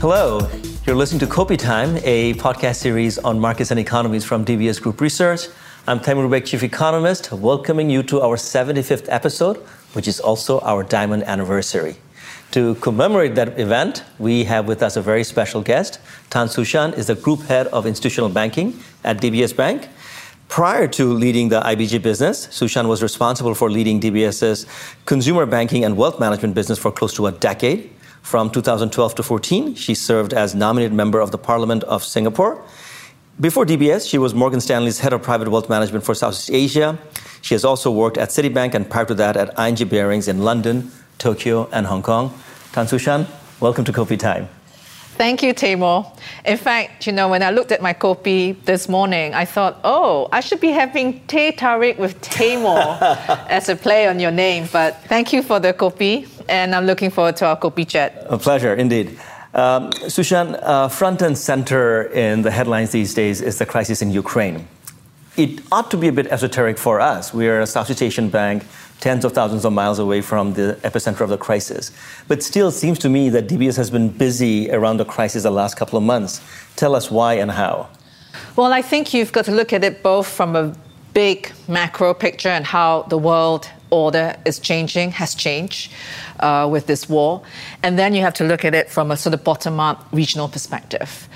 Hello, you're listening to Kopi Time, a podcast series on markets and economies from DBS Group Research. I'm Taimur Baig, Chief Economist, welcoming you to our 75th episode, which is also our diamond anniversary. To commemorate that event, we have with us a very special guest. Tan Su Shan is the Group Head of Institutional Banking at DBS Bank. Prior to leading the IBG business, Su Shan was responsible for leading DBS's consumer banking and wealth management business for close to a decade. From 2012 to 14, she served as nominated member of the Parliament of Singapore. Before DBS, she was Morgan Stanley's head of private wealth management for Southeast Asia. She has also worked at Citibank and prior to that at ING Barings in London, Tokyo, and Hong Kong. Tan Su Shan, welcome to Kopi Time. Thank you, Taimur. In fact, you know, when I looked at my kopi this morning, I thought, oh, I should be having Teh Tarik with Taimur as a play on your name. But thank you for the kopi, and I'm looking forward to our kopi chat. A pleasure, indeed. Um, Su Shan, uh, front and center in the headlines these days is the crisis in Ukraine. It ought to be a bit esoteric for us. We are a Southeast Asian bank tens of thousands of miles away from the epicenter of the crisis. But still, it seems to me that DBS has been busy around the crisis the last couple of months. Tell us why and how. Well, I think you've got to look at it both from a big macro picture and how the world order is changing, has changed uh, with this war. And then you have to look at it from a sort of bottom up regional perspective.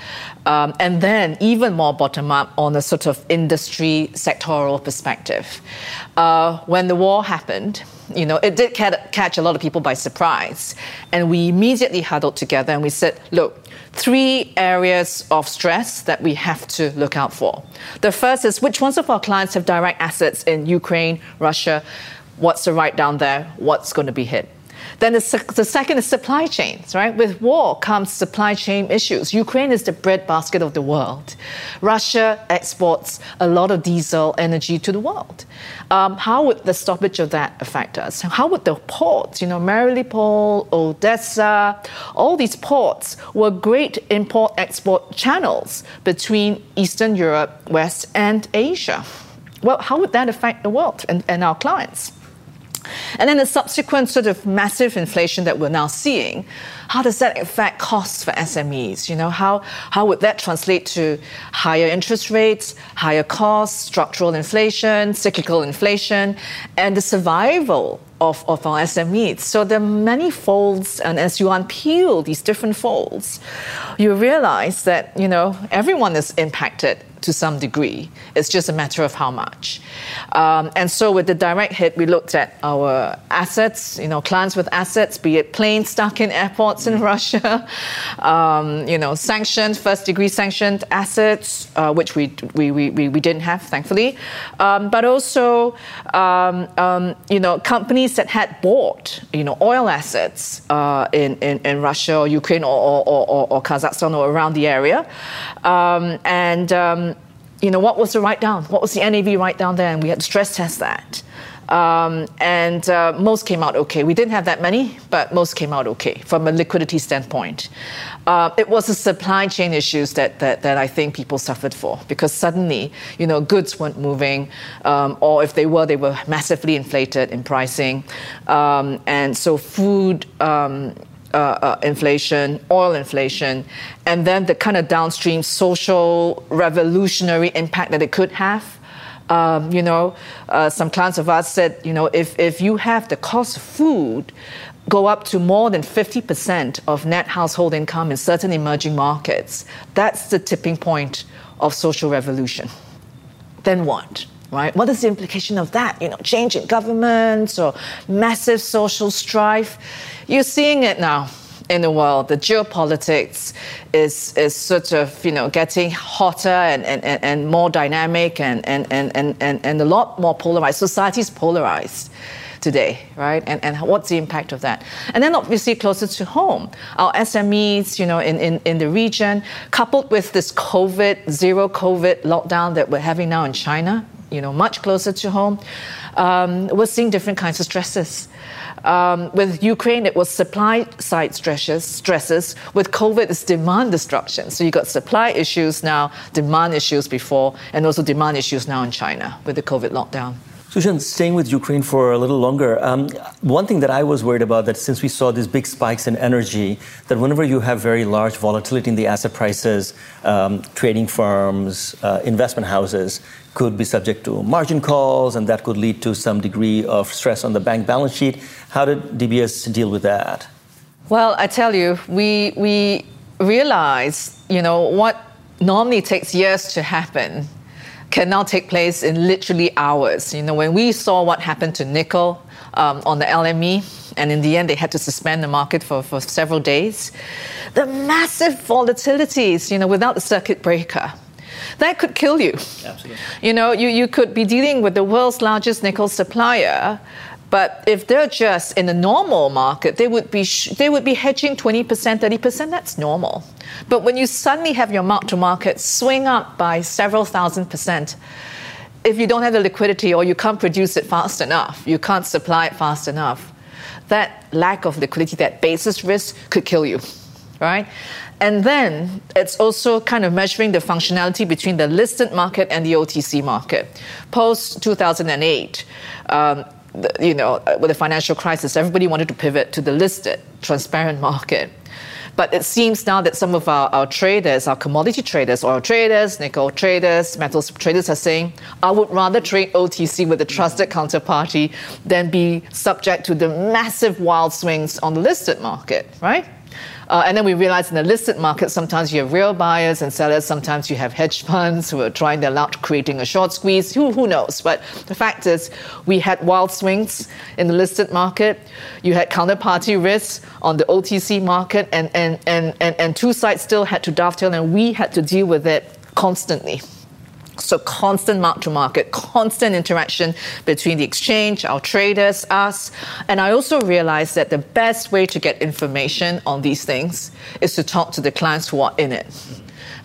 Um, and then even more bottom up on a sort of industry sectoral perspective. Uh, when the war happened, you know, it did catch a lot of people by surprise. And we immediately huddled together and we said, look, three areas of stress that we have to look out for. The first is which ones of our clients have direct assets in Ukraine, Russia, what's the write down there, what's going to be hit. Then the, the, second is supply chains, right? With war comes supply chain issues. Ukraine is the breadbasket of the world. Russia exports a lot of diesel energy to the world. Um, how would the stoppage of that affect us? How would the ports, you know, Mariupol, Odessa, all these ports were great import export channels between Eastern Europe, West, and Asia. Well, how would that affect the world and, and our clients? And then the subsequent sort of massive inflation that we're now seeing, how does that affect costs for SMEs? You know, how, how would that translate to higher interest rates, higher costs, structural inflation, cyclical inflation, and the survival of, of our SMEs. So there are many folds, and as you unpeel these different folds, you realize that, you know, everyone is impacted to some degree. It's just a matter of how much. Um, and so with the direct hit, we looked at our assets, you know, clients with assets, be it planes stuck in airports in Russia, um, you know, sanctioned, first degree sanctioned assets, uh, which we, we, we, we didn't have, thankfully. Um, but also, um, um, you know, companies that had bought, you know, oil assets uh, in, in, in, Russia or Ukraine or, or, or, or, Kazakhstan or around the area. Um, and you know, what was the write down? What was the NAV write down there? And we had to stress test that. Um, and uh, most came out okay. We didn't have that many, but most came out okay from a liquidity standpoint. Uh, it was the supply chain issues that, that, that I think people suffered for because suddenly, you know, goods weren't moving, um, or if they were, they were massively inflated in pricing. Um, and so food um, uh, uh, inflation, oil inflation, and then the kind of downstream social revolutionary impact that it could have. Um, you know, uh, some clients of ours said, you know, if, if you have the cost of food go up to more than 50% of net household income in certain emerging markets, that's the tipping point of social revolution. Then what? Right? What is the implication of that? You know, change in governments or massive social strife you're seeing it now in the world. The geopolitics is, is sort of, you know, getting hotter and, and, and more dynamic and, and, and, and, and a lot more polarized. Society is polarized today, right? And, and what's the impact of that? And then obviously closer to home, our SMEs, you know, in, in, in the region, coupled with this COVID, zero COVID lockdown that we're having now in China, you know, much closer to home, um, we're seeing different kinds of stresses. Um, with Ukraine, it was supply side stresses, stresses. With COVID, it's demand destruction. So you've got supply issues now, demand issues before, and also demand issues now in China with the COVID lockdown. Su-Shan, staying with Ukraine for a little longer, um, one thing that I was worried about that since we saw these big spikes in energy, that whenever you have very large volatility in the asset prices, um, trading firms, uh, investment houses could be subject to margin calls, and that could lead to some degree of stress on the bank balance sheet. How did DBS deal with that? Well, I tell you, we we realize, you know, what normally takes years to happen can now take place in literally hours. You know, when we saw what happened to nickel um, on the LME, and in the end they had to suspend the market for, for several days, the massive volatilities, you know, without the circuit breaker, that could kill you. Absolutely. You know, you, you could be dealing with the world's largest nickel supplier but if they're just in a normal market, they would be sh- they would be hedging 20%, 30%. That's normal. But when you suddenly have your mark to market swing up by several thousand percent, if you don't have the liquidity or you can't produce it fast enough, you can't supply it fast enough, that lack of liquidity, that basis risk could kill you, right? And then it's also kind of measuring the functionality between the listed market and the OTC market. Post 2008, um, you know, uh, with the financial crisis, everybody wanted to pivot to the listed, transparent market. But it seems now that some of our, our traders, our commodity traders, oil traders, nickel traders, metals traders are saying, I would rather trade OTC with a trusted counterparty than be subject to the massive wild swings on the listed market, right? Uh, and then we realized in the listed market, sometimes you have real buyers and sellers. Sometimes you have hedge funds who are trying their luck, creating a short squeeze. Who, who knows? But the fact is, we had wild swings in the listed market. You had counterparty risks on the OTC market, and, and, and, and, and two sides still had to dovetail, and we had to deal with it constantly. So constant mark to market, constant interaction between the exchange, our traders, us. And I also realized that the best way to get information on these things is to talk to the clients who are in it.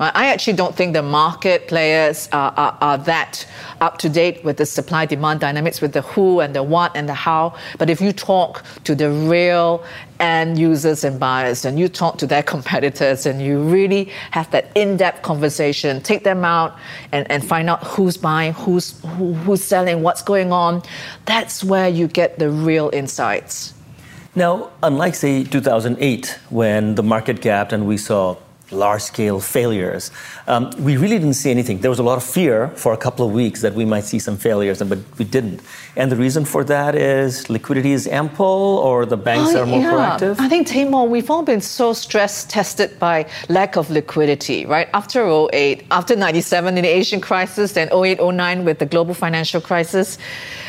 Uh, I actually don't think the market players are, are, are that up to date with the supply demand dynamics, with the who and the what and the how. But if you talk to the real end users and buyers and you talk to their competitors and you really have that in-depth conversation take them out and, and find out who's buying who's who, who's selling what's going on that's where you get the real insights now unlike say 2008 when the market gapped and we saw large scale failures. Um, we really didn't see anything. There was a lot of fear for a couple of weeks that we might see some failures, but we didn't. And the reason for that is liquidity is ample or the banks oh, are more yeah. proactive? I think, Taimur, we've all been so stress tested by lack of liquidity, right? After 08, after 97 in the Asian crisis, then 08, 09 with the global financial crisis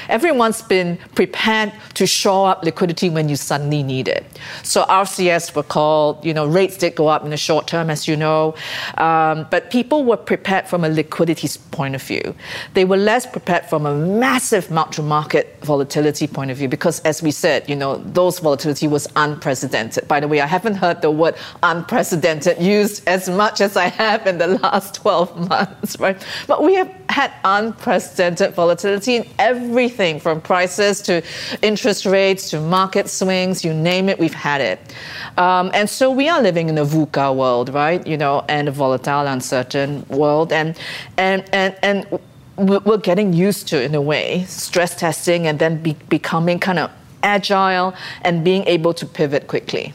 everyone's been prepared to shore up liquidity when you suddenly need it. So RCFs were called, you know, rates did go up in the short term, as you know, um, but people were prepared from a liquidity point of view. They were less prepared from a massive mark-to-market volatility point of view because, as we said, you know, those volatility was unprecedented. By the way, I haven't heard the word unprecedented used as much as I have in the last 12 months, right? But we have had unprecedented volatility in everything everything from prices to interest rates to market swings, you name it, we've had it. Um, and so we are living in a VUCA world, right? You know, and a volatile, uncertain world. And, and, and, and we're getting used to, in a way, stress testing and then be, becoming kind of agile and being able to pivot quickly.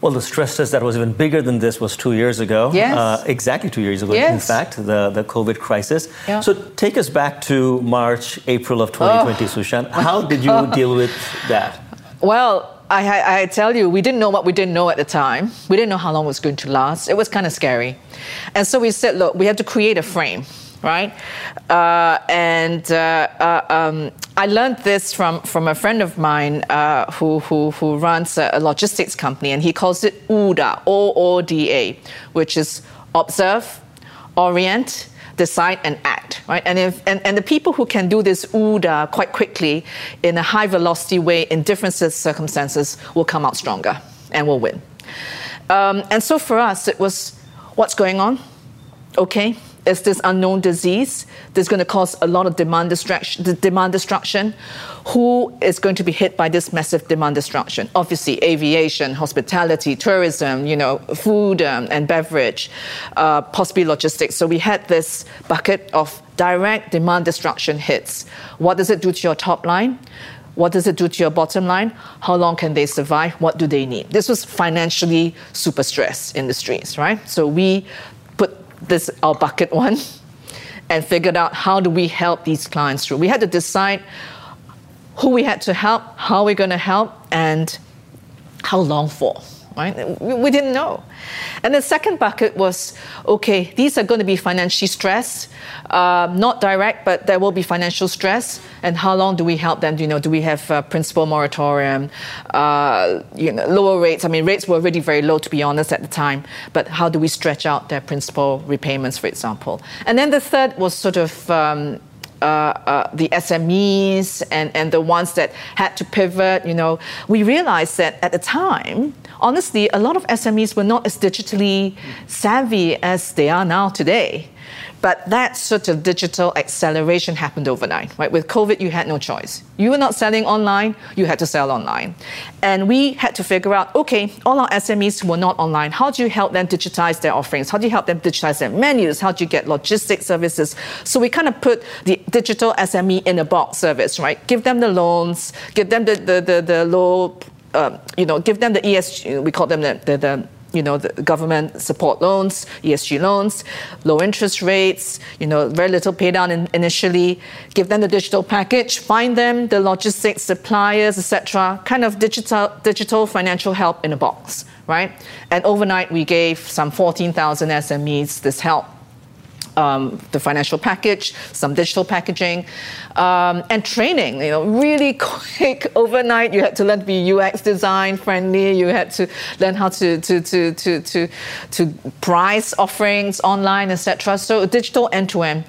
Well, the stress test that was even bigger than this was two years ago. Yes. Uh, exactly two years ago, yes. in fact, the, the COVID crisis. Yeah. So take us back to March, April of 2020, oh. Su-Shan. How did you deal with that? Well, I, I, tell you, we didn't know what we didn't know at the time. We didn't know how long it was going to last. It was kind of scary. And so we said, look, we have to create a frame right? Uh, and uh, uh, um, I learned this from, from a friend of mine uh, who, who, who runs a, a, logistics company, and he calls it OODA, O-O-D-A, which is observe, orient, decide, and act, right? And, if, and, and the people who can do this OODA quite quickly in a high velocity way in different circumstances will come out stronger and will win. Um, and so for us, it was what's going on? Okay, is this unknown disease that's going to cause a lot of demand destruction, demand destruction. Who is going to be hit by this massive demand destruction? Obviously, aviation, hospitality, tourism, you know, food um, and beverage, uh, possibly logistics. So we had this bucket of direct demand destruction hits, what does it do to your top line? What does it do to your bottom line? How long can they survive? What do they need? This was financially super stressed industries, right? So we this our bucket one and figured out how do we help these clients through. We had to decide who we had to help, how we're going to help, and how long for right? We didn't know. And the second bucket was okay, these are going to be financially stressed, uh, not direct, but there will be financial stress. And how long do we help them? Do, you know, do we have a principal moratorium, uh, you know, lower rates? I mean, rates were already very low, to be honest, at the time. But how do we stretch out their principal repayments, for example? And then the third was sort of um, uh, uh, the SMEs and, and the ones that had to pivot, you know, we realized that at the time, honestly, a lot of SMEs were not as digitally savvy as they are now today. But that sort of digital acceleration happened overnight, right? With COVID, you had no choice. You were not selling online, you had to sell online. And we had to figure out, okay, all our SMEs were not online, how do you help them digitize their offerings? How do you help them digitize their menus? How do you get logistics services? So we kind of put the digital SME in a box service, right? Give them the loans, give them the, the, the, the low, uh, you know, give them the ESG, we call them the, the, the you know, the government support loans, ESG loans, low interest rates, you know, very little pay down in, initially, give them the digital package, find them the logistics suppliers, etc. Kind of digital digital financial help in a box, right? And overnight we gave some 14,000 SMEs this help um, the financial package, some digital packaging, um, and training. You know, really quick overnight. You had to learn to be UX design friendly. You had to learn how to to to to to, to price offerings online, etc. So digital end to end.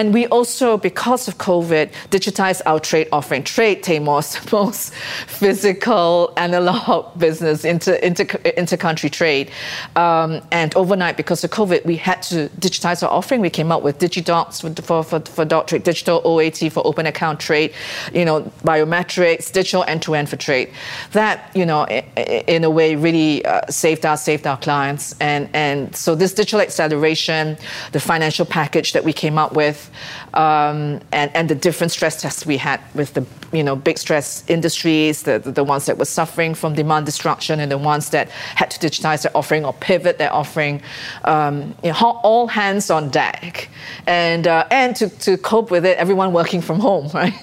And we also, because of COVID, digitized our trade offering. Trade, Taimur's most physical analog business inter, inter intercountry trade. Um, and overnight, because of COVID, we had to digitize our offering. We came up with DigiDocs for, for, for, for trade, digital OAT for open account trade, you know, biometrics, digital end to end for trade. That, you know, in, in a way really uh, saved us, saved our clients. And, and so this digital acceleration, the financial package that we came up with, um, and, and the different stress tests we had with the, you know, big stress industries, the, the, the ones that were suffering from demand destruction and the ones that had to digitize their offering or pivot their offering, um, you know, all hands on deck, and uh, and to, to cope with it, everyone working from home, right?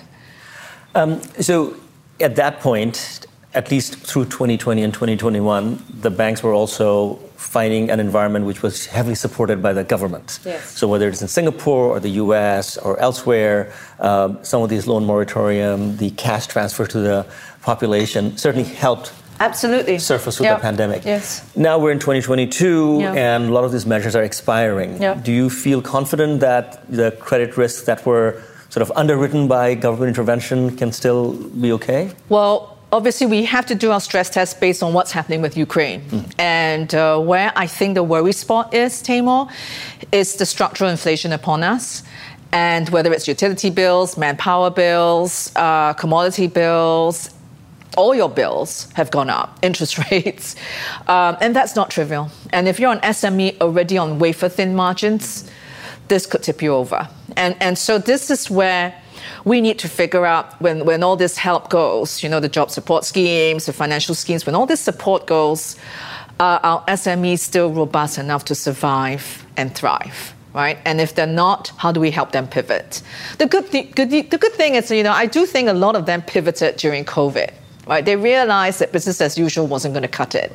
Um, so at that point, at least through 2020 and 2021, the banks were also finding an environment which was heavily supported by the government. Yes. So whether it's in Singapore or the U.S. or elsewhere, um, some of these loan moratorium, the cash transfer to the population certainly helped Absolutely. surface with yep. the pandemic. Yes. Now we're in 2022 yep. and a lot of these measures are expiring. Yep. Do you feel confident that the credit risks that were sort of underwritten by government intervention can still be okay? Well, obviously we have to do our stress test based on what's happening with Ukraine. Mm. And uh, where I think the worry spot is, Taimur, is the structural inflation upon us. And whether it's utility bills, manpower bills, uh, commodity bills, all your bills have gone up, interest rates, um, and that's not trivial. And if you're an SME already on wafer thin margins, this could tip you over. And, and so this is where we need to figure out when, when all this help goes, you know, the job support schemes, the financial schemes, when all this support goes, uh, are our SMEs still robust enough to survive and thrive? Right? And if they're not, how do we help them pivot? The good, th- good, the good thing is, you know, I do think a lot of them pivoted during COVID right? They realized that business as usual wasn't going to cut it.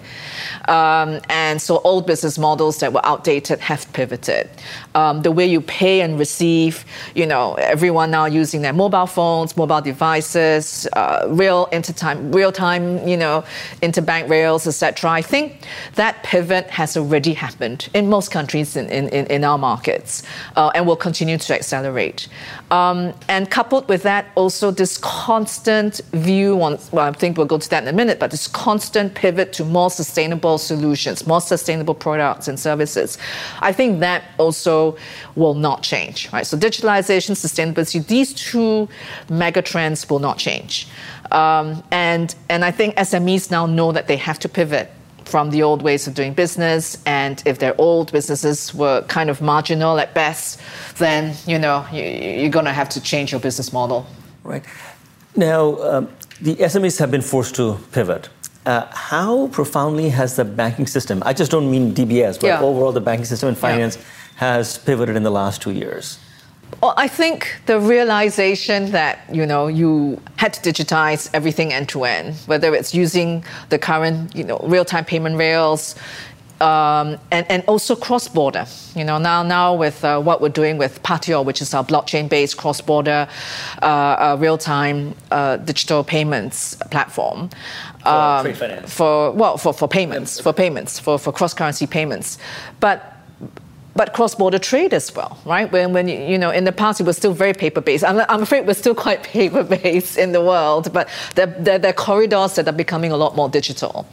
Um, and so old business models that were outdated have pivoted. Um, the way you pay and receive, you know, everyone now using their mobile phones, mobile devices, uh, real intertime, real time, you know, interbank rails, etc. I think that pivot has already happened in most countries in, in, in our markets uh, and will continue to accelerate. Um, and coupled with that, also this constant view on, well, think we'll go to that in a minute, but this constant pivot to more sustainable solutions, more sustainable products and services. I think that also will not change, right? So digitalization, sustainability, these two mega trends will not change. Um, and, and I think SMEs now know that they have to pivot from the old ways of doing business. And if their old businesses were kind of marginal at best, then you know you, are going to have to change your business model. Right. Now, um, the SMEs have been forced to pivot. Uh, how profoundly has the banking system, I just don't mean DBS, but yeah. overall the banking system and finance yeah. has pivoted in the last two years? Well, I think the realization that you know you had to digitize everything end to end, whether it's using the current you know real-time payment rails, um, and, and also cross-border. You know, now now with uh, what we're doing with Partior, which is our blockchain-based cross-border uh, uh, real-time uh, digital payments platform. For um, For well, for, for payments, for payments, for, for cross-currency payments, but but cross-border trade as well, right? When, when you know, in the past it was still very paper-based. I'm, I'm afraid we're still quite paper-based in the world, but there, are corridors that are becoming a lot more digital.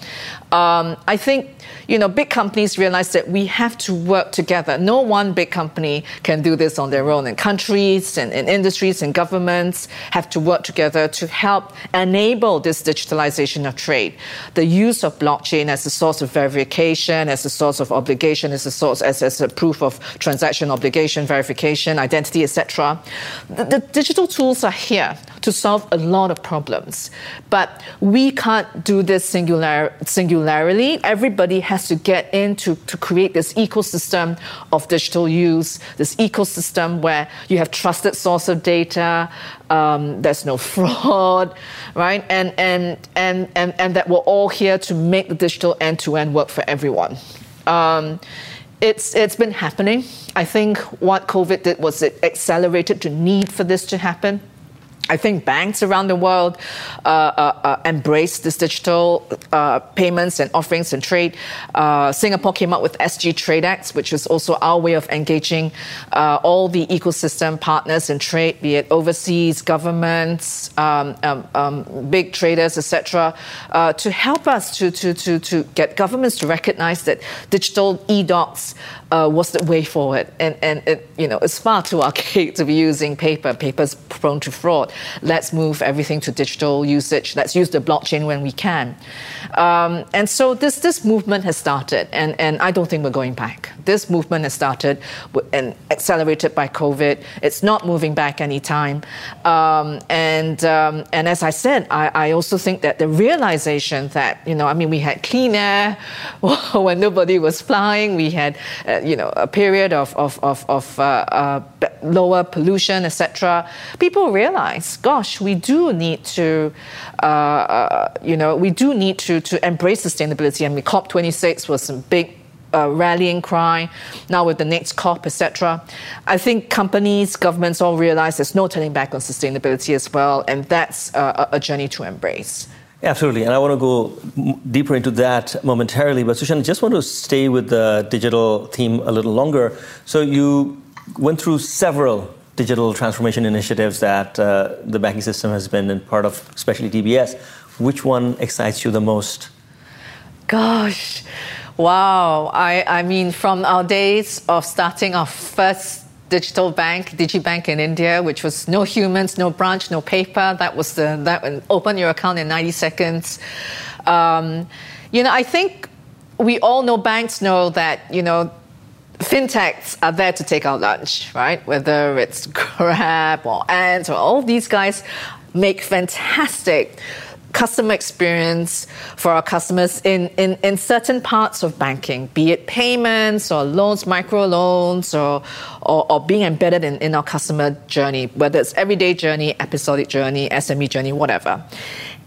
Um, I think you know, big companies realize that we have to work together. No one big company can do this on their own. And countries and, and industries and governments have to work together to help enable this digitalization of trade. The use of blockchain as a source of verification, as a source of obligation, as a source as, as a proof of transaction obligation, verification, identity, etc. The, the digital tools are here to solve a lot of problems. But we can't do this singular, singularly. Everybody has to get in to, to create this ecosystem of digital use, this ecosystem where you have trusted source of data, um, there's no fraud, right? And, and, and, and, and that we're all here to make the digital end-to-end work for everyone. Um, it's, it's been happening. I think what COVID did was it accelerated the need for this to happen. I think banks around the world uh, uh, uh, embrace this digital uh, payments and offerings and trade. Uh, Singapore came up with SGTraDex, which is also our way of engaging uh, all the ecosystem partners in trade, be it overseas governments, um, um, um, big traders, etc., to help us to, to, to, to get governments to recognize that digital e-docs was the way forward. And, and it, you know, it's far too archaic to be using paper. Paper's prone to fraud. Let's move everything to digital usage. Let's use the blockchain when we can. Um, and so this, this movement has started, and, and I don't think we're going back. This movement has started and accelerated by COVID. It's not moving back anytime. Um, and, um, and as I said, I, I also think that the realization that, you know, I mean, we had clean air when nobody was flying, we had, uh, you know, a period of, of, of, of uh, uh, lower pollution, etc. People realize gosh, we do need to, uh, uh, you know, we do need to, to embrace sustainability. I mean, COP26 was a big uh, rallying cry. Now with the next COP, etc. I think companies, governments all realize there's no turning back on sustainability as well, and that's uh, a journey to embrace. Absolutely, and I want to go deeper into that momentarily. But Su Shan, I just want to stay with the digital theme a little longer. So you went through several digital transformation initiatives that uh, the banking system has been in part of, especially DBS. Which one excites you the most? Gosh, wow. I, I mean, from our days of starting our first digital bank, DigiBank in India, which was no humans, no branch, no paper. That was the that open your account in 90 seconds. Um, you know, I think we all know banks know that you know fintechs are there to take our lunch, right? Whether it's Grab or Ant or all these guys make fantastic customer experience for our customers in, in, in certain parts of banking, be it payments or loans, micro loans, or, or, or being embedded in, in our customer journey, whether it's everyday journey, episodic journey, SME journey, whatever.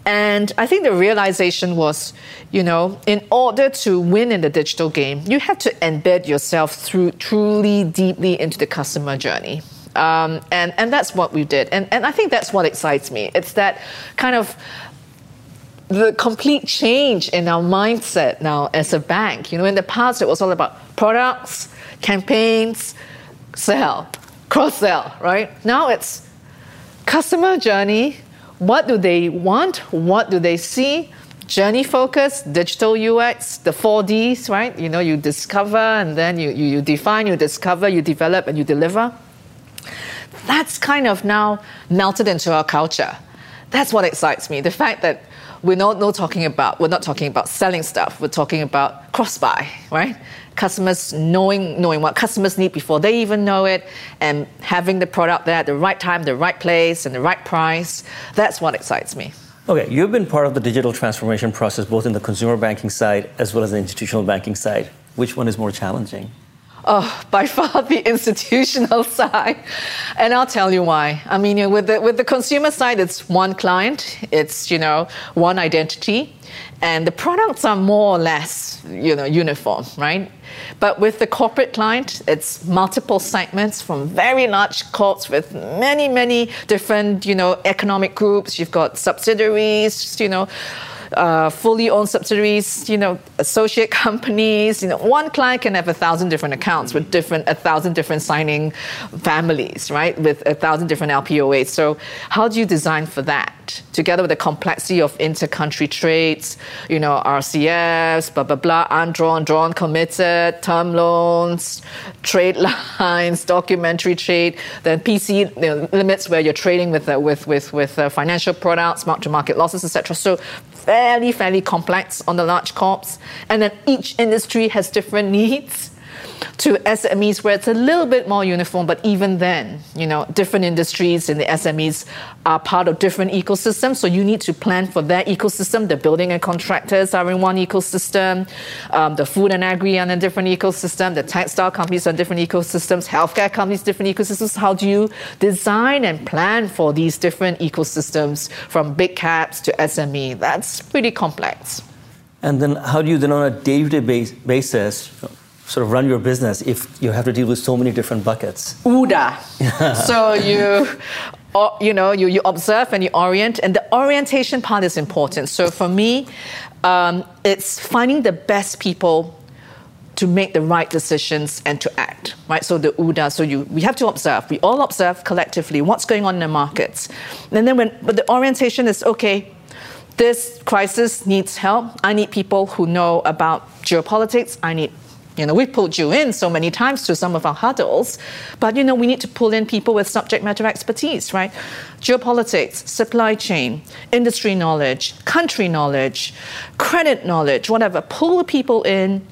And I think the realization was, you know, in order to win in the digital game, you have to embed yourself through truly deeply into the customer journey. Um, and, and that's what we did. And, and I think that's what excites me. It's that kind of the complete change in our mindset now as a bank. You know, in the past, it was all about products, campaigns, sell, cross sell, right? Now it's customer journey, what do they want? What do they see? Journey focus, digital UX, the four Ds, right? You know, you discover and then you, you, you define, you discover, you develop, and you deliver. That's kind of now melted into our culture that's what excites me. The fact that we're not, not talking about we're not talking about selling stuff. We're talking about cross buy, right? Customers knowing knowing what customers need before they even know it, and having the product there at the right time, the right place, and the right price. That's what excites me. Okay, you've been part of the digital transformation process both in the consumer banking side as well as the institutional banking side. Which one is more challenging? Oh, by far the institutional side. And I'll tell you why. I mean, you know, with the with the consumer side, it's one client, it's you know, one identity, and the products are more or less, you know, uniform, right? But with the corporate client, it's multiple segments from very large corps with many, many different, you know, economic groups. You've got subsidiaries, you know, uh, fully owned subsidiaries, you know, associate companies. You know, one client can have a thousand different accounts with different, a thousand different signing families, right? With a thousand different LPOAs. So how do you design for that? Together with the complexity of inter-country trades, you know, RCFs, blah blah blah, undrawn, drawn, committed, term loans, trade lines, documentary trade, then PC you know, limits where you're trading with uh, with with with uh, financial products, mark-to-market losses, etc. So fairly, fairly complex on the large corps. And then each industry has different needs to SMEs where it's a little bit more uniform, but even then, you know, different industries in the SMEs are part of different ecosystems. So you need to plan for their ecosystem. The building and contractors are in one ecosystem. Um, the food and agri are in a different ecosystem. The textile companies are in different ecosystems. Healthcare companies, different ecosystems. How do you design and plan for these different ecosystems from big caps to SME? That's pretty complex. And then how do you then on a day-to-day basis sort of run your business if you have to deal with so many different buckets? OODA. so you you know, you, you observe and you orient, and the orientation part is important. So for me, um, it's finding the best people to make the right decisions and to act, right? So the OODA, so you, we have to observe. We all observe collectively what's going on in the markets. And then when, but the orientation is, okay, this crisis needs help. I need people who know about geopolitics. I need you know, we've pulled you in so many times to some of our huddles, but you know, we need to pull in people with subject matter expertise, right? Geopolitics, supply chain, industry knowledge, country knowledge, credit knowledge, whatever. Pull the people in,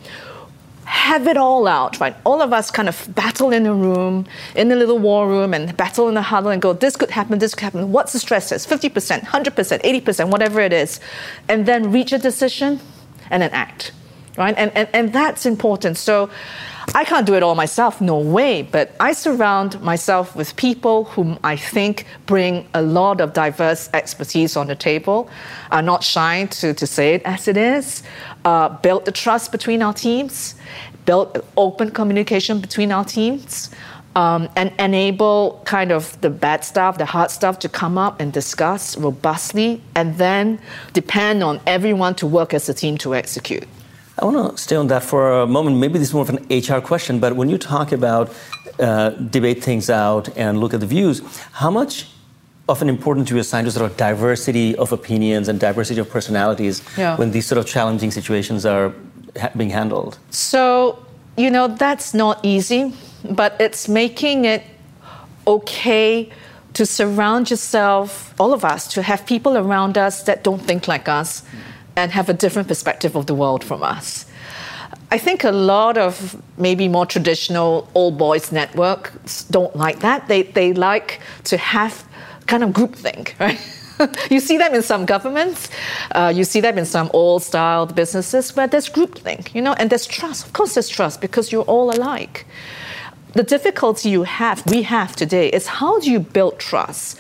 have it all out, right? All of us kind of battle in a room, in a little war room, and battle in the huddle and go, this could happen, this could happen. What's the stress test? 50%, 100%, 80%, whatever it is. And then reach a decision and then act right? And, and, and that's important. So I can't do it all myself, no way, but I surround myself with people whom I think bring a lot of diverse expertise on the table, are not shy to, to say it as it is, uh, build the trust between our teams, build open communication between our teams. Um, and enable kind of the bad stuff, the hard stuff to come up and discuss robustly, and then depend on everyone to work as a team to execute. I want to stay on that for a moment. Maybe this is more of an HR question, but when you talk about uh, debate things out and look at the views, how much of an importance do you assign to sort of diversity of opinions and diversity of personalities yeah. when these sort of challenging situations are ha- being handled? So, you know, that's not easy, but it's making it okay to surround yourself, all of us, to have people around us that don't think like us. Mm and have a different perspective of the world from us. I think a lot of maybe more traditional old boys networks don't like that. They, they like to have kind of groupthink, right? you see them in some governments, uh, you see them in some old style businesses where there's groupthink, you know, and there's trust. Of course, there's trust because you're all alike. The difficulty you have, we have today, is how do you build trust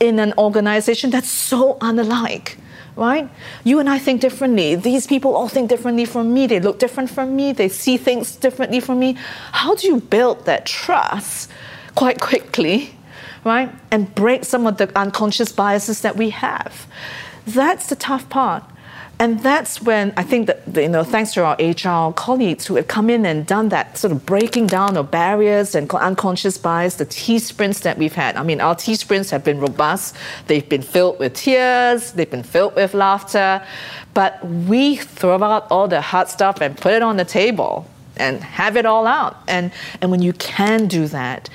in an organization that's so unlike? right? You and I think differently. These people all think differently from me. They look different from me. They see things differently from me. How do you build that trust quite quickly, right? And break some of the unconscious biases that we have? That's the tough part. And that's when I think that, you know, thanks to our HR colleagues who have come in and done that sort of breaking down of barriers and unconscious bias, the T sprints that we've had. I mean, our T sprints have been robust. They've been filled with tears, they've been filled with laughter. But we throw out all the hard stuff and put it on the table and have it all out. And, and when you can do that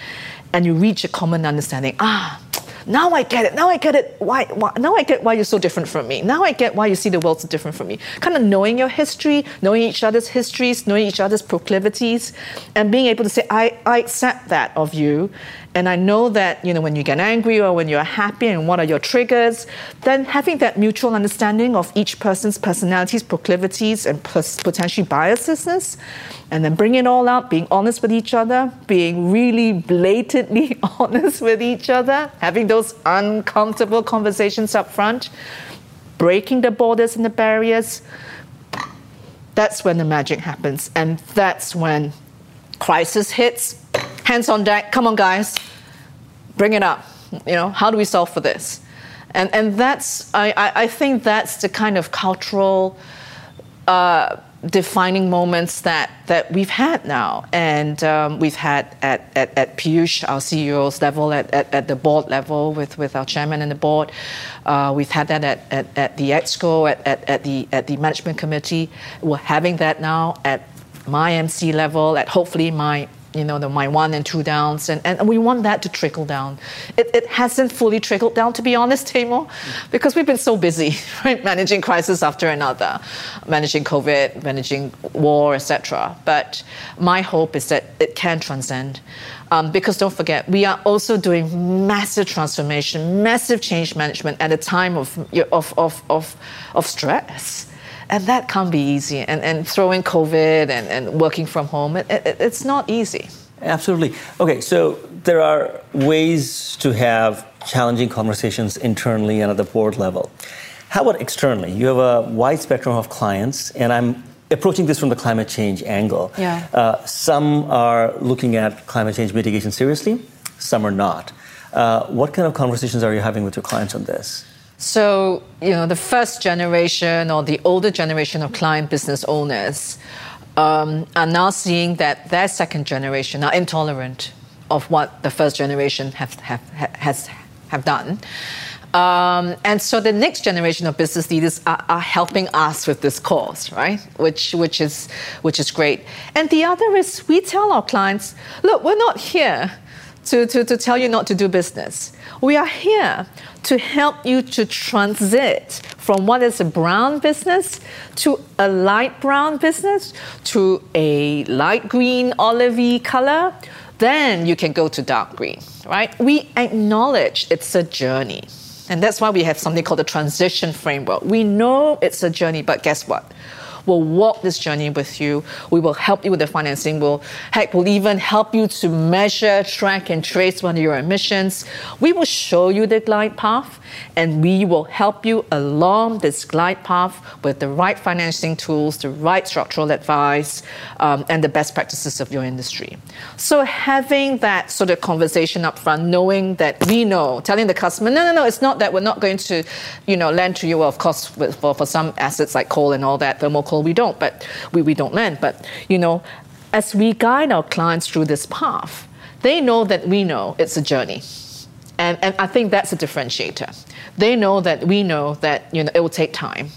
and you reach a common understanding, ah, Now I get it. Now I get it. Why, why? Now I get why you're so different from me. Now I get why you see the world so different from me. Kind of knowing your history, knowing each other's histories, knowing each other's proclivities, and being able to say, I, I accept that of you, and I know that you know when you get angry or when you're happy, and what are your triggers. Then having that mutual understanding of each person's personalities, proclivities, and potentially biases and then bring it all out, being honest with each other, being really blatantly honest with each other, having those uncomfortable conversations up front, breaking the borders and the barriers. That's when the magic happens. And that's when crisis hits. Hands on deck. Come on, guys. Bring it up. You know, how do we solve for this? And, and that's, I, I, think that's the kind of cultural uh, defining moments that, that we've had now. And um, we've had at, at, at Piyush, our CEO's level, at, at, at, the board level with, with our chairman and the board. Uh, we've had that at, at, at the EXCO, at, at, at, the, at the management committee. We're having that now at my MC level, at hopefully my you know, the, my one and two downs, and, and we want that to trickle down. It, it hasn't fully trickled down, to be honest, Taimur, because we've been so busy, right, managing crisis after another, managing COVID, managing war, etc. But my hope is that it can transcend. Um, because don't forget, we are also doing massive transformation, massive change management at a time of, of, of, of, of stress and that can't be easy. And, and throwing COVID and, and working from home, it, it, it's not easy. Absolutely. Okay, so there are ways to have challenging conversations internally and at the board level. How about externally? You have a wide spectrum of clients, and I'm approaching this from the climate change angle. Yeah. Uh, some are looking at climate change mitigation seriously, some are not. Uh, what kind of conversations are you having with your clients on this? So, you know, the first generation or the older generation of client business owners um, are now seeing that their second generation are intolerant of what the first generation have, have, has have done. Um, and so the next generation of business leaders are, are, helping us with this cause, right? Which, which, is, which is great. And the other is we tell our clients, look, we're not here to, to, to tell you not to do business. We are here to help you to transit from what is a brown business to a light brown business to a light green, olivey color. Then you can go to dark green, right? We acknowledge it's a journey. And that's why we have something called the transition framework. We know it's a journey, but guess what? We'll walk this journey with you. We will help you with the financing. We'll, heck, we'll even help you to measure, track, and trace one of your emissions. We will show you the glide path, and we will help you along this glide path with the right financing tools, the right structural advice, um, and the best practices of your industry. So having that sort of conversation up front, knowing that we know, telling the customer, no, no, no, it's not that we're not going to, you know, lend to you. Well, of course, for, for some assets like coal and all that, thermal we don't, but we, we don't lend. But, you know, as we guide our clients through this path, they know that we know it's a journey. And, and I think that's a differentiator. They know that we know that you know, it will take time.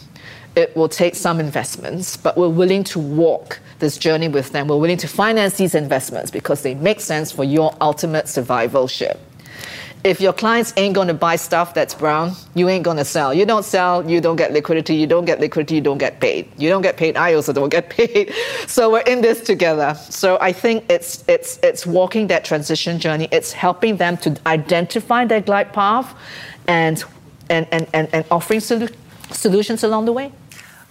It will take some investments, but we're willing to walk this journey with them. We're willing to finance these investments because they make sense for your ultimate survivalship if your clients ain't going to buy stuff that's brown, you ain't going to sell. You don't sell, you don't get liquidity. You don't get liquidity, you don't get paid. You don't get paid, I also don't get paid. So we're in this together. So I think it's it's it's walking that transition journey. It's helping them to identify their glide path, and and and and, and offering solu- solutions along the way.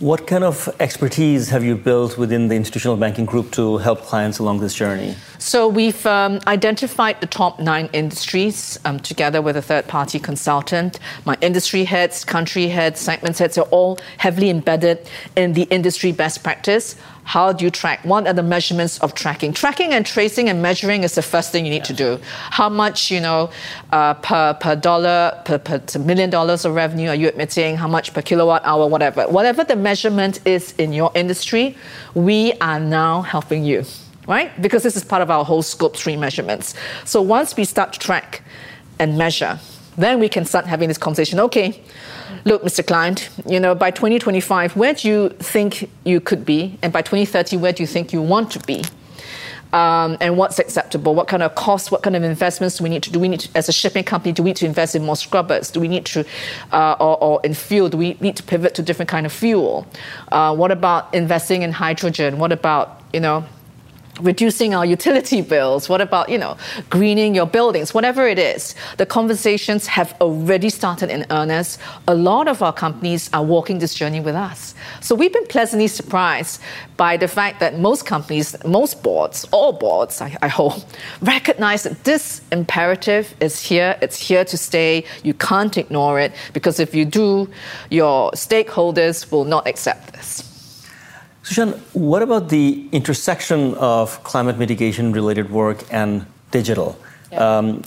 What kind of expertise have you built within the institutional banking group to help clients along this journey? So we've um, identified the top nine industries um, together with a third-party consultant. My industry heads, country heads, segment heads are all heavily embedded in the industry best practice. How do you track? What are the measurements of tracking? Tracking and tracing and measuring is the first thing you need to do. How much, you know, uh, per, per dollar, per, per million dollars of revenue are you admitting? How much per kilowatt hour, whatever. Whatever the measurement is in your industry, we are now helping you, right? Because this is part of our whole scope three measurements. So once we start to track and measure, then we can start having this conversation. Okay, look, Mr. Client, you know, by 2025, where do you think you could be? And by 2030, where do you think you want to be? um, and what's acceptable, what kind of costs, what kind of investments do we need to do? We need to, as a shipping company, do we need to invest in more scrubbers? Do we need to, uh, or, or, in fuel, do we need to pivot to different kind of fuel? Uh, what about investing in hydrogen? What about, you know, reducing our utility bills. What about you know greening your buildings? Whatever it is the conversations have already started in earnest. A lot of our companies are walking this journey with us. So we've been pleasantly surprised by the fact that most companies most boards all boards I, I hope recognize that this imperative is here. It's here to stay. You can't ignore it because if you do your stakeholders will not accept this Su Shan, what about the intersection of climate mitigation related work and digital? Yeah. Um,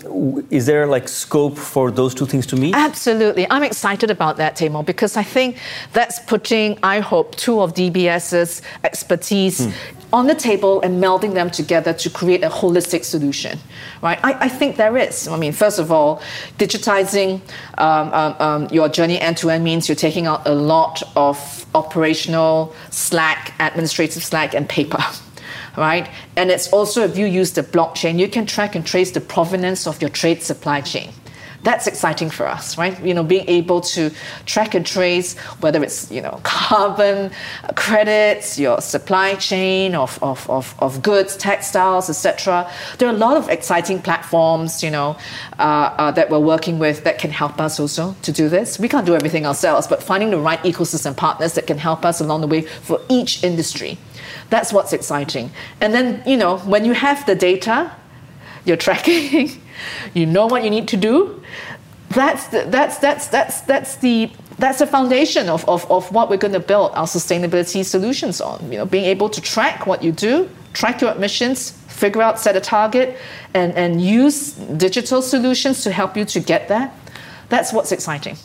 is there like scope for those two things to meet? Absolutely. I'm excited about that, Taimur, because I think that's putting, I hope, two of DBS's expertise hmm on the table and melding them together to create a holistic solution, right? I, I think there is. I mean, first of all, digitizing um, um, um, your journey end to end means you're taking out a lot of operational slack, administrative slack, and paper. Right? And it's also if you use the blockchain, you can track and trace the provenance of your trade supply chain that's exciting for us, right? You know, being able to track and trace whether it's, you know, carbon credits, your supply chain of, of, of, of goods, textiles, etc. There are a lot of exciting platforms, you know, uh, uh, that we're working with that can help us also to do this. We can't do everything ourselves, but finding the right ecosystem partners that can help us along the way for each industry. That's what's exciting. And then, you know, when you have the data, you're tracking, you know what you need to do. That's the, that's that's that's that's the that's the foundation of, of, of what we're going to build our sustainability solutions on. You know, being able to track what you do, track your emissions, figure out, set a target, and, and use digital solutions to help you to get there. That's what's exciting.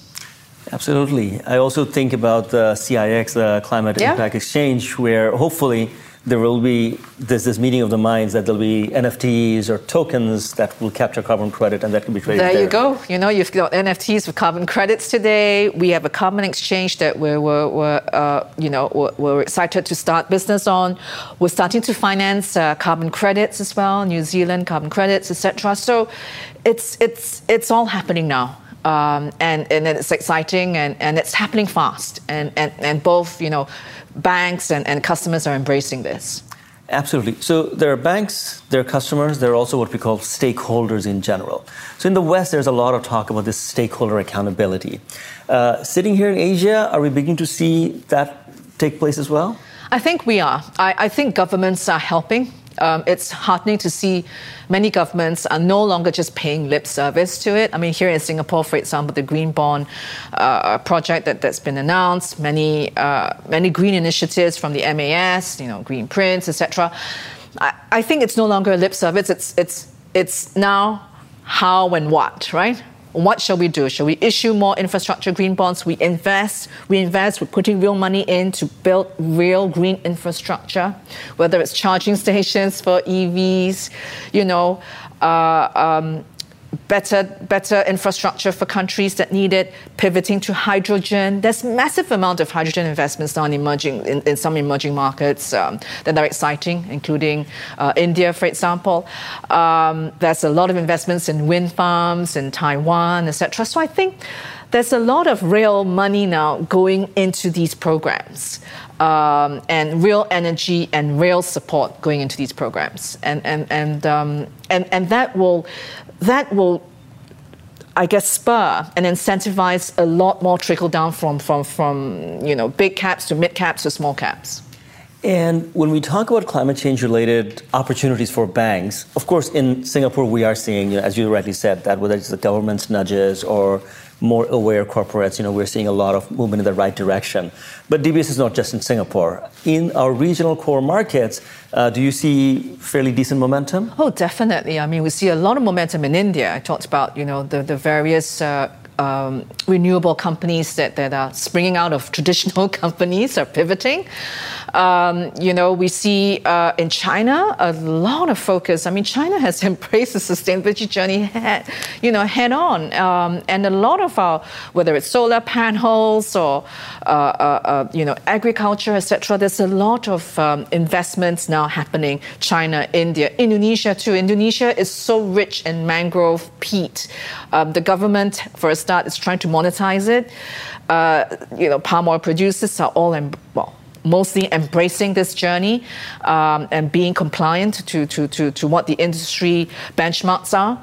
Absolutely. I also think about the CIX, the Climate yeah. Impact Exchange, where hopefully there will be there's this meeting of the minds that there'll be NFTs or tokens that will capture carbon credit and that can be traded. There, there. you go. You know, you've got NFTs with carbon credits today. We have a carbon exchange that we're, we're, we're uh, you know we're, we're, excited to start business on. We're starting to finance uh, carbon credits as well, New Zealand carbon credits, etc. So it's it's it's all happening now. Um, and, and it's exciting and, and it's happening fast and, and, and both you know banks and, and customers are embracing this. Absolutely. So there are banks, there are customers, there are also what we call stakeholders in general. So in the West, there's a lot of talk about this stakeholder accountability. Uh, sitting here in Asia, are we beginning to see that take place as well? I think we are. I, I think governments are helping um, it's heartening to see many governments are no longer just paying lip service to it. I mean, here in Singapore, for example, the Green Bond uh, project that, that's been announced, many uh, many green initiatives from the MAS, you know, Green prints, etc. I, I think it's no longer lip service. It's it's it's now how and what, right? What shall we do? Shall we issue more infrastructure green bonds? We invest, we invest, we're putting real money in to build real green infrastructure, whether it's charging stations for EVs, you know, uh, um, better, better infrastructure for countries that need it, pivoting to hydrogen. There's massive amount of hydrogen investments now in emerging in, in some emerging markets um, that are exciting, including uh, India, for example. Um, there's a lot of investments in wind farms in Taiwan, etc. So I think there's a lot of real money now going into these programs. Um, and real energy and real support going into these programs, and and and um, and and that will that will I guess spur and incentivize a lot more trickle down from, from, from you know big caps to mid caps to small caps. And when we talk about climate change related opportunities for banks, of course, in Singapore, we are seeing, you know, as you rightly said, that whether it's the government's nudges or more aware corporates, you know, we're seeing a lot of movement in the right direction. But DBS is not just in Singapore. In our regional core markets, uh, do you see fairly decent momentum? Oh, definitely. I mean, we see a lot of momentum in India. I talked about, you know, the, the various uh, um, renewable companies that, that are springing out of traditional companies are pivoting. Um, you know, we see uh, in China a lot of focus. I mean, China has embraced the sustainability journey head, you know, head on. Um, and a lot of our, whether it's solar panels or, uh, uh, uh you know, agriculture, etc., there's a lot of um, investments now happening. China, India, Indonesia too. Indonesia is so rich in mangrove peat. Um, the government, for a start, is trying to monetize it. Uh, you know, palm oil producers are all, in, well, mostly embracing this journey um, and being compliant to, to, to, to what the industry benchmarks are.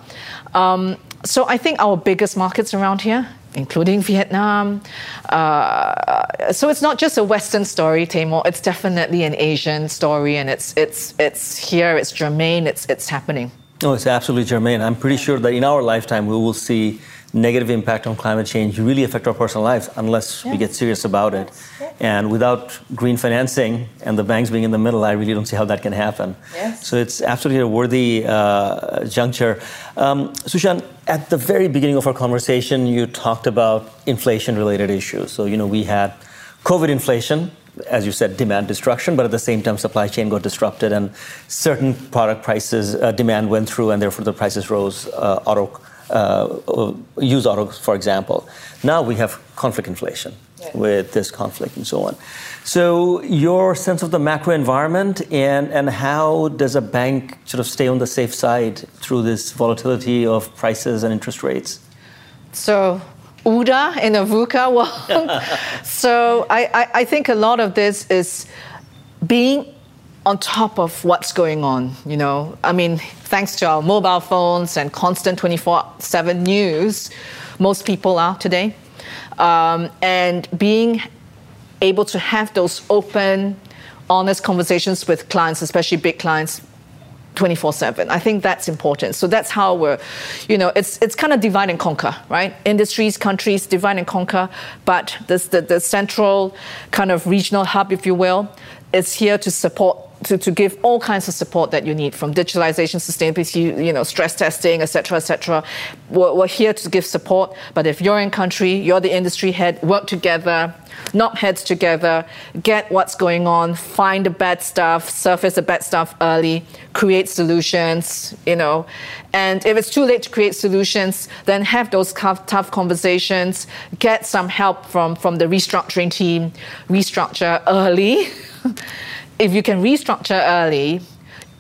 Um, so I think our biggest markets around here, including Vietnam. Uh, so it's not just a Western story, Taimur. It's definitely an Asian story, and it's it's it's here. It's germane. It's it's happening. Oh, it's absolutely germane. I'm pretty sure that in our lifetime we will see negative impact on climate change really affect our personal lives unless yeah. we get serious about it. Yes. And without green financing and the banks being in the middle, I really don't see how that can happen. Yes. So it's absolutely a worthy uh, juncture. Um, Su Shan, at the very beginning of our conversation, you talked about inflation-related issues. So you know we had COVID inflation, as you said, demand destruction, but at the same time, supply chain got disrupted and certain product prices, uh, demand went through, and therefore the prices rose. Uh, auto uh, use autos, for example. Now we have conflict inflation yeah. with this conflict and so on. So, your sense of the macro environment and, and how does a bank sort of stay on the safe side through this volatility of prices and interest rates? So, UDA in a VUCA world. so, I, I, I think a lot of this is being on top of what's going on. You know, I mean, thanks to our mobile phones and constant 24/7 news, most people are today, um, and being able to have those open, honest conversations with clients, especially big clients, 24 7 i think that's important. So that's how we're you know it's it's kind of divide and conquer right? Industries countries divide and conquer but this the, the central kind of regional hub if you will is here to support to, to give all kinds of support that you need from digitalization, sustainability, you know, stress testing, et cetera, et cetera. We're, we're here to give support. But if you're in country, you're the industry head, work together, knock heads together, get what's going on, find the bad stuff, surface the bad stuff early, create solutions, you know. And if it's too late to create solutions, then have those tough, tough conversations, get some help from, from the restructuring team, restructure early. if you can restructure early,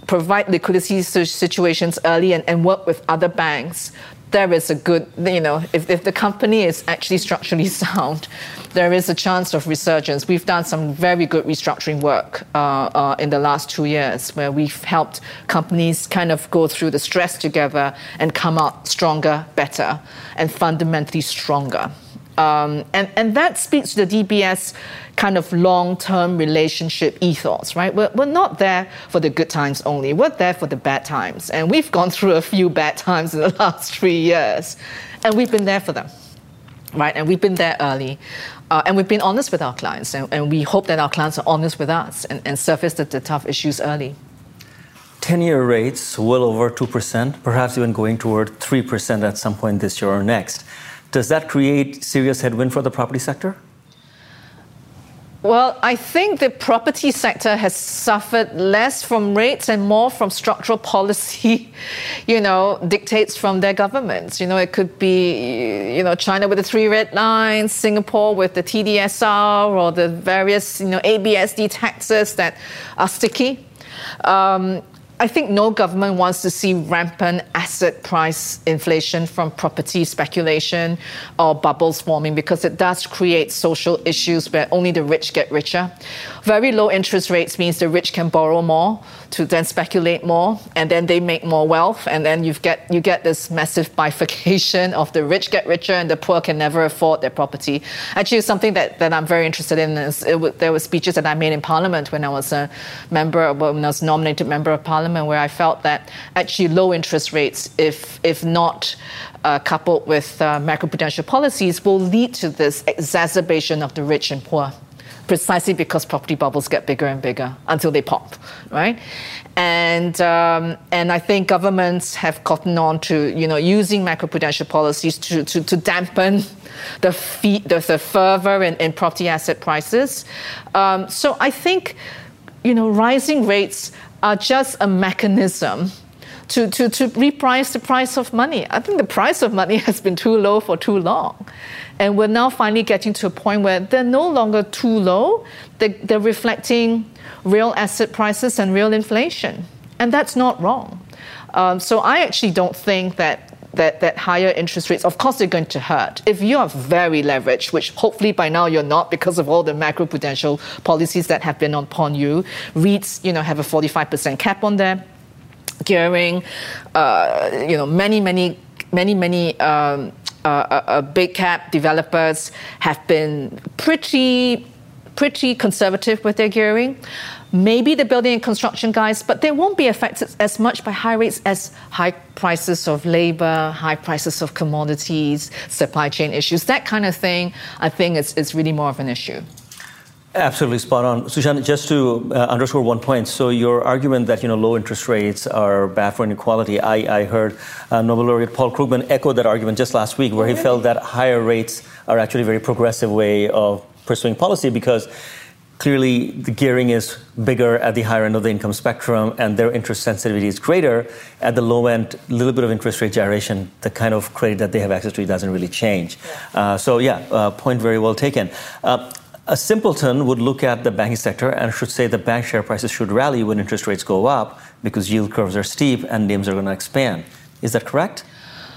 provide liquidity situations early, and, and work with other banks, there is a good, you know, if, if the company is actually structurally sound, there is a chance of resurgence. We've done some very good restructuring work uh, uh, in the last two years where we've helped companies kind of go through the stress together and come out stronger, better, and fundamentally stronger. Um, and, and that speaks to the DBS kind of long term relationship ethos, right? We're, we're not there for the good times only, we're there for the bad times. And we've gone through a few bad times in the last three years, and we've been there for them, right? And we've been there early. Uh, and we've been honest with our clients, and, and, we hope that our clients are honest with us and, and surface the, the tough issues early. 10 year rates well over 2%, perhaps even going toward 3% at some point this year or next. Does that create serious headwind for the property sector? Well, I think the property sector has suffered less from rates and more from structural policy, you know, dictates from their governments. You know, it could be, you know, China with the three red lines, Singapore with the TDSR, or the various, you know, ABSD taxes that are sticky. Um, I think no government wants to see rampant asset price inflation from property speculation or bubbles forming because it does create social issues where only the rich get richer. Very low interest rates means the rich can borrow more to then speculate more and then they make more wealth and then you get you get this massive bifurcation of the rich get richer and the poor can never afford their property. Actually, something that, that I'm very interested in is there were speeches that I made in Parliament when I was a member when I was nominated member of Parliament Parliament where I felt that actually low interest rates, if, if not uh, coupled with uh, macroprudential policies, will lead to this exacerbation of the rich and poor. Precisely because property bubbles get bigger and bigger until they pop, right? And um, and I think governments have gotten on to you know using macroprudential policies to to, to dampen the, fee, the, the fervor in, in property asset prices. Um, so I think you know rising rates are just a mechanism to, to, to reprice the price of money. I think the price of money has been too low for too long. And we're now finally getting to a point where they're no longer too low, they, they're reflecting real asset prices and real inflation. And that's not wrong. Um, so I actually don't think that that, that higher interest rates, of course, they're going to hurt. If you are very leveraged, which hopefully by now you're not because of all the macroprudential policies that have been upon you, REITs, you know, have a 45% cap on there gearing, uh, you know, many, many, many, many um, uh, uh, uh, big cap developers have been pretty, pretty conservative with their gearing. Maybe the building and construction guys, but they won't be affected as much by high rates as high prices of labor, high prices of commodities, supply chain issues, that kind of thing. I think is, is really more of an issue. Absolutely spot on. Su Shan, just to uh, underscore one point, so your argument that you know low interest rates are bad for inequality, I, I heard uh, Nobel laureate Paul Krugman echo that argument just last week, where he felt that higher rates are actually a very progressive way of pursuing policy because clearly the gearing is bigger at the higher end of the income spectrum and their interest sensitivity is greater. At the low end a little bit of interest rate gyration the kind of credit that they have access to doesn't really change. Yeah. Uh, so yeah uh, point very well taken. Uh, a simpleton would look at the banking sector and should say the bank share prices should rally when interest rates go up because yield curves are steep and NIMs are going to expand. Is that correct?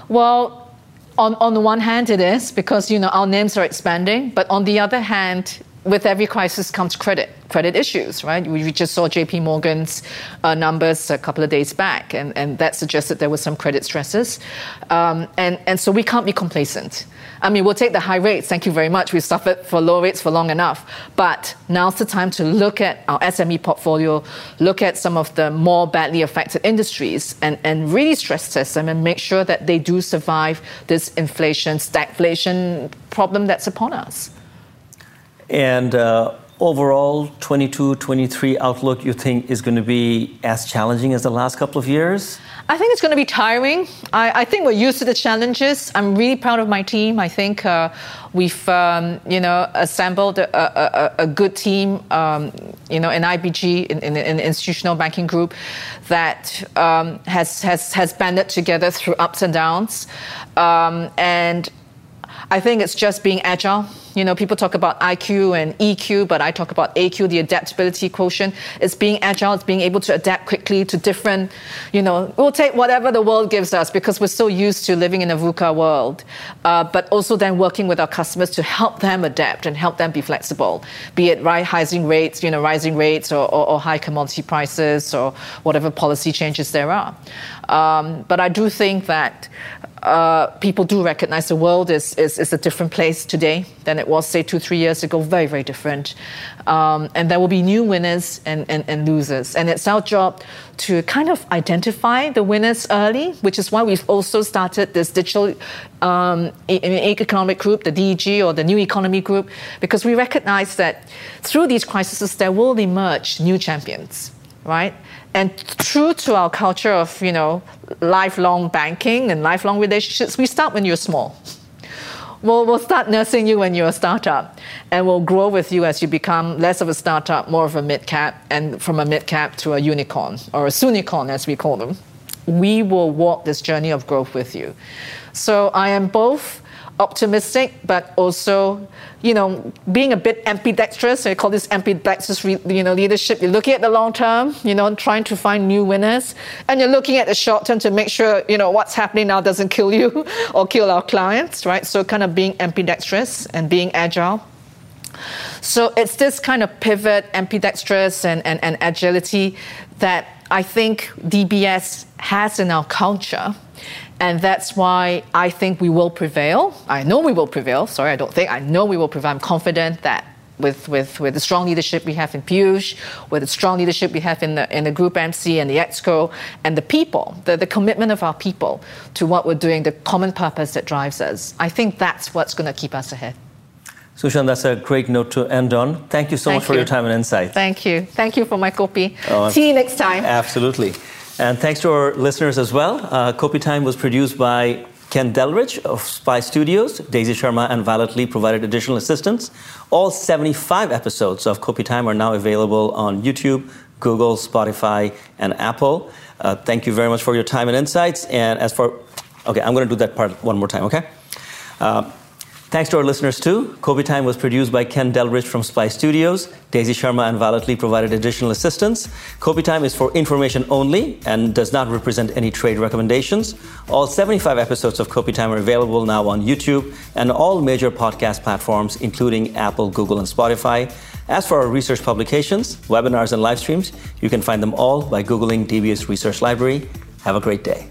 Well, on, on the one hand, it is because you know our NIMs are expanding, but on the other hand, with every crisis comes credit, credit issues, right? We just saw JP Morgan's uh, numbers a couple of days back, and, and that suggested there were some credit stresses. Um, and, and so we can't be complacent. I mean, we'll take the high rates. Thank you very much. We've suffered for low rates for long enough. But now's the time to look at our SME portfolio, look at some of the more badly affected industries, and, and really stress test them and make sure that they do survive this inflation, stagflation problem that's upon us. And uh, overall, 22, 23 outlook, you think is going to be as challenging as the last couple of years? I think it's going to be tiring. I, think we're used to the challenges. I'm really proud of my team. I think uh, we've, um, you know, assembled a, good team, um, you know, in IBG, in, the institutional banking group, that um, has, has, has banded together through ups and downs. And I think it's just being agile you know, people talk about IQ and EQ, but I talk about AQ, the adaptability quotient. It's being agile, it's being able to adapt quickly to different, you know, we'll take whatever the world gives us because we're so used to living in a VUCA world. Uh, but also then working with our customers to help them adapt and help them be flexible, be it rising rates, you know, rising rates or, or, or high commodity prices or whatever policy changes there are. Um, but I do think that uh, people do recognize the world is, is, is, a different place today than it was, say, two, three years ago. Very, very different. Um, and there will be new winners and, and, and, losers. And it's our job to kind of identify the winners early, which is why we've also started this digital um, economic group, the DEG or the New Economy Group, because we recognize that through these crises, there will emerge new champions, right? And true to our culture of, you know, lifelong banking and lifelong relationships, we start when you're small. We'll, we'll start nursing you when you're a startup, and we'll grow with you as you become less of a startup, more of a mid cap, and from a mid cap to a unicorn or a sunicorn, as we call them. We will walk this journey of growth with you. So I am both optimistic, but also, you know, being a bit ambidextrous. I call this ambidextrous, you know, leadership. You're looking at the long term, you know, trying to find new winners, and you're looking at the short term to make sure, you know, what's happening now doesn't kill you or kill our clients, right? So kind of being ambidextrous and being agile. So it's this kind of pivot, ambidextrous, and, and, and agility that I think DBS has in our culture and that's why I think we will prevail. I know we will prevail. Sorry, I don't think. I know we will prevail. I'm confident that with, with, with the strong leadership we have in Piyush, with the strong leadership we have in the, in the Group MC and the EXCO, and the people, the, the commitment of our people to what we're doing, the common purpose that drives us. I think that's what's going to keep us ahead. Su Shan, that's a great note to end on. Thank you so Thank much for your time and insight. Thank you. Thank you for my copy. Oh, See you next time. Absolutely. And thanks to our listeners as well. Uh, Kopi Time was produced by Ken Delridge of Spy Studios. Daisy Sharma and Violet Lee provided additional assistance. All 75 episodes of Kopi Time are now available on YouTube, Google, Spotify, and Apple. Uh, thank you very much for your time and insights. And as for, okay, I'm going to do that part one more time, okay? Uh, Thanks to our listeners too. Kopi Time was produced by Ken Delridge from Spy Studios. Daisy Sharma and Violet Lee provided additional assistance. Kopi Time is for information only and does not represent any trade recommendations. All 75 episodes of Kopi Time are available now on YouTube and all major podcast platforms, including Apple, Google, and Spotify. As for our research publications, webinars, and live streams, you can find them all by Googling DBS Research Library. Have a great day.